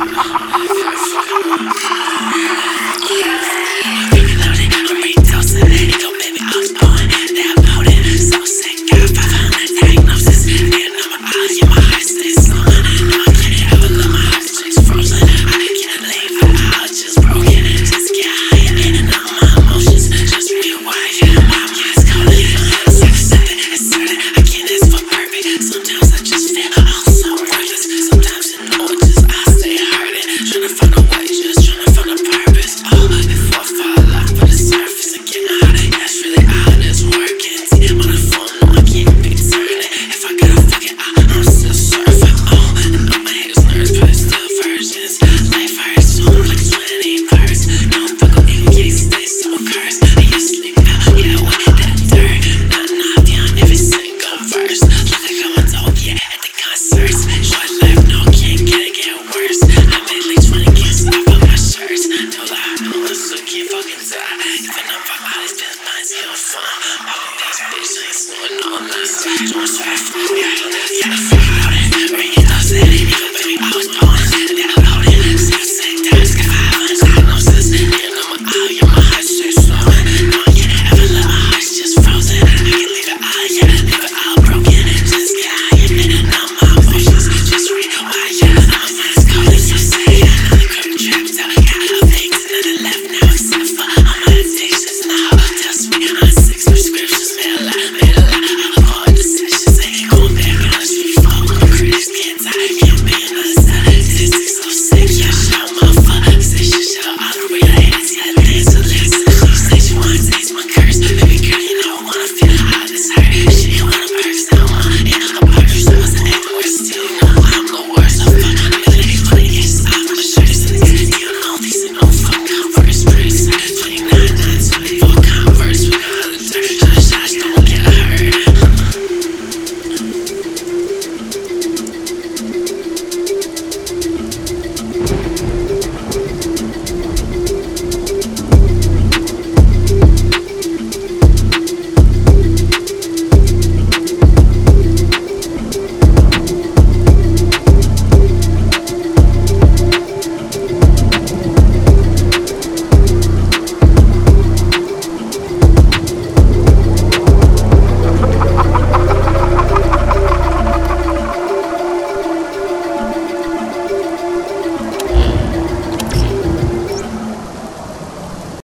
Yeah. I ain't giving up my body's just. All these. Don't I don't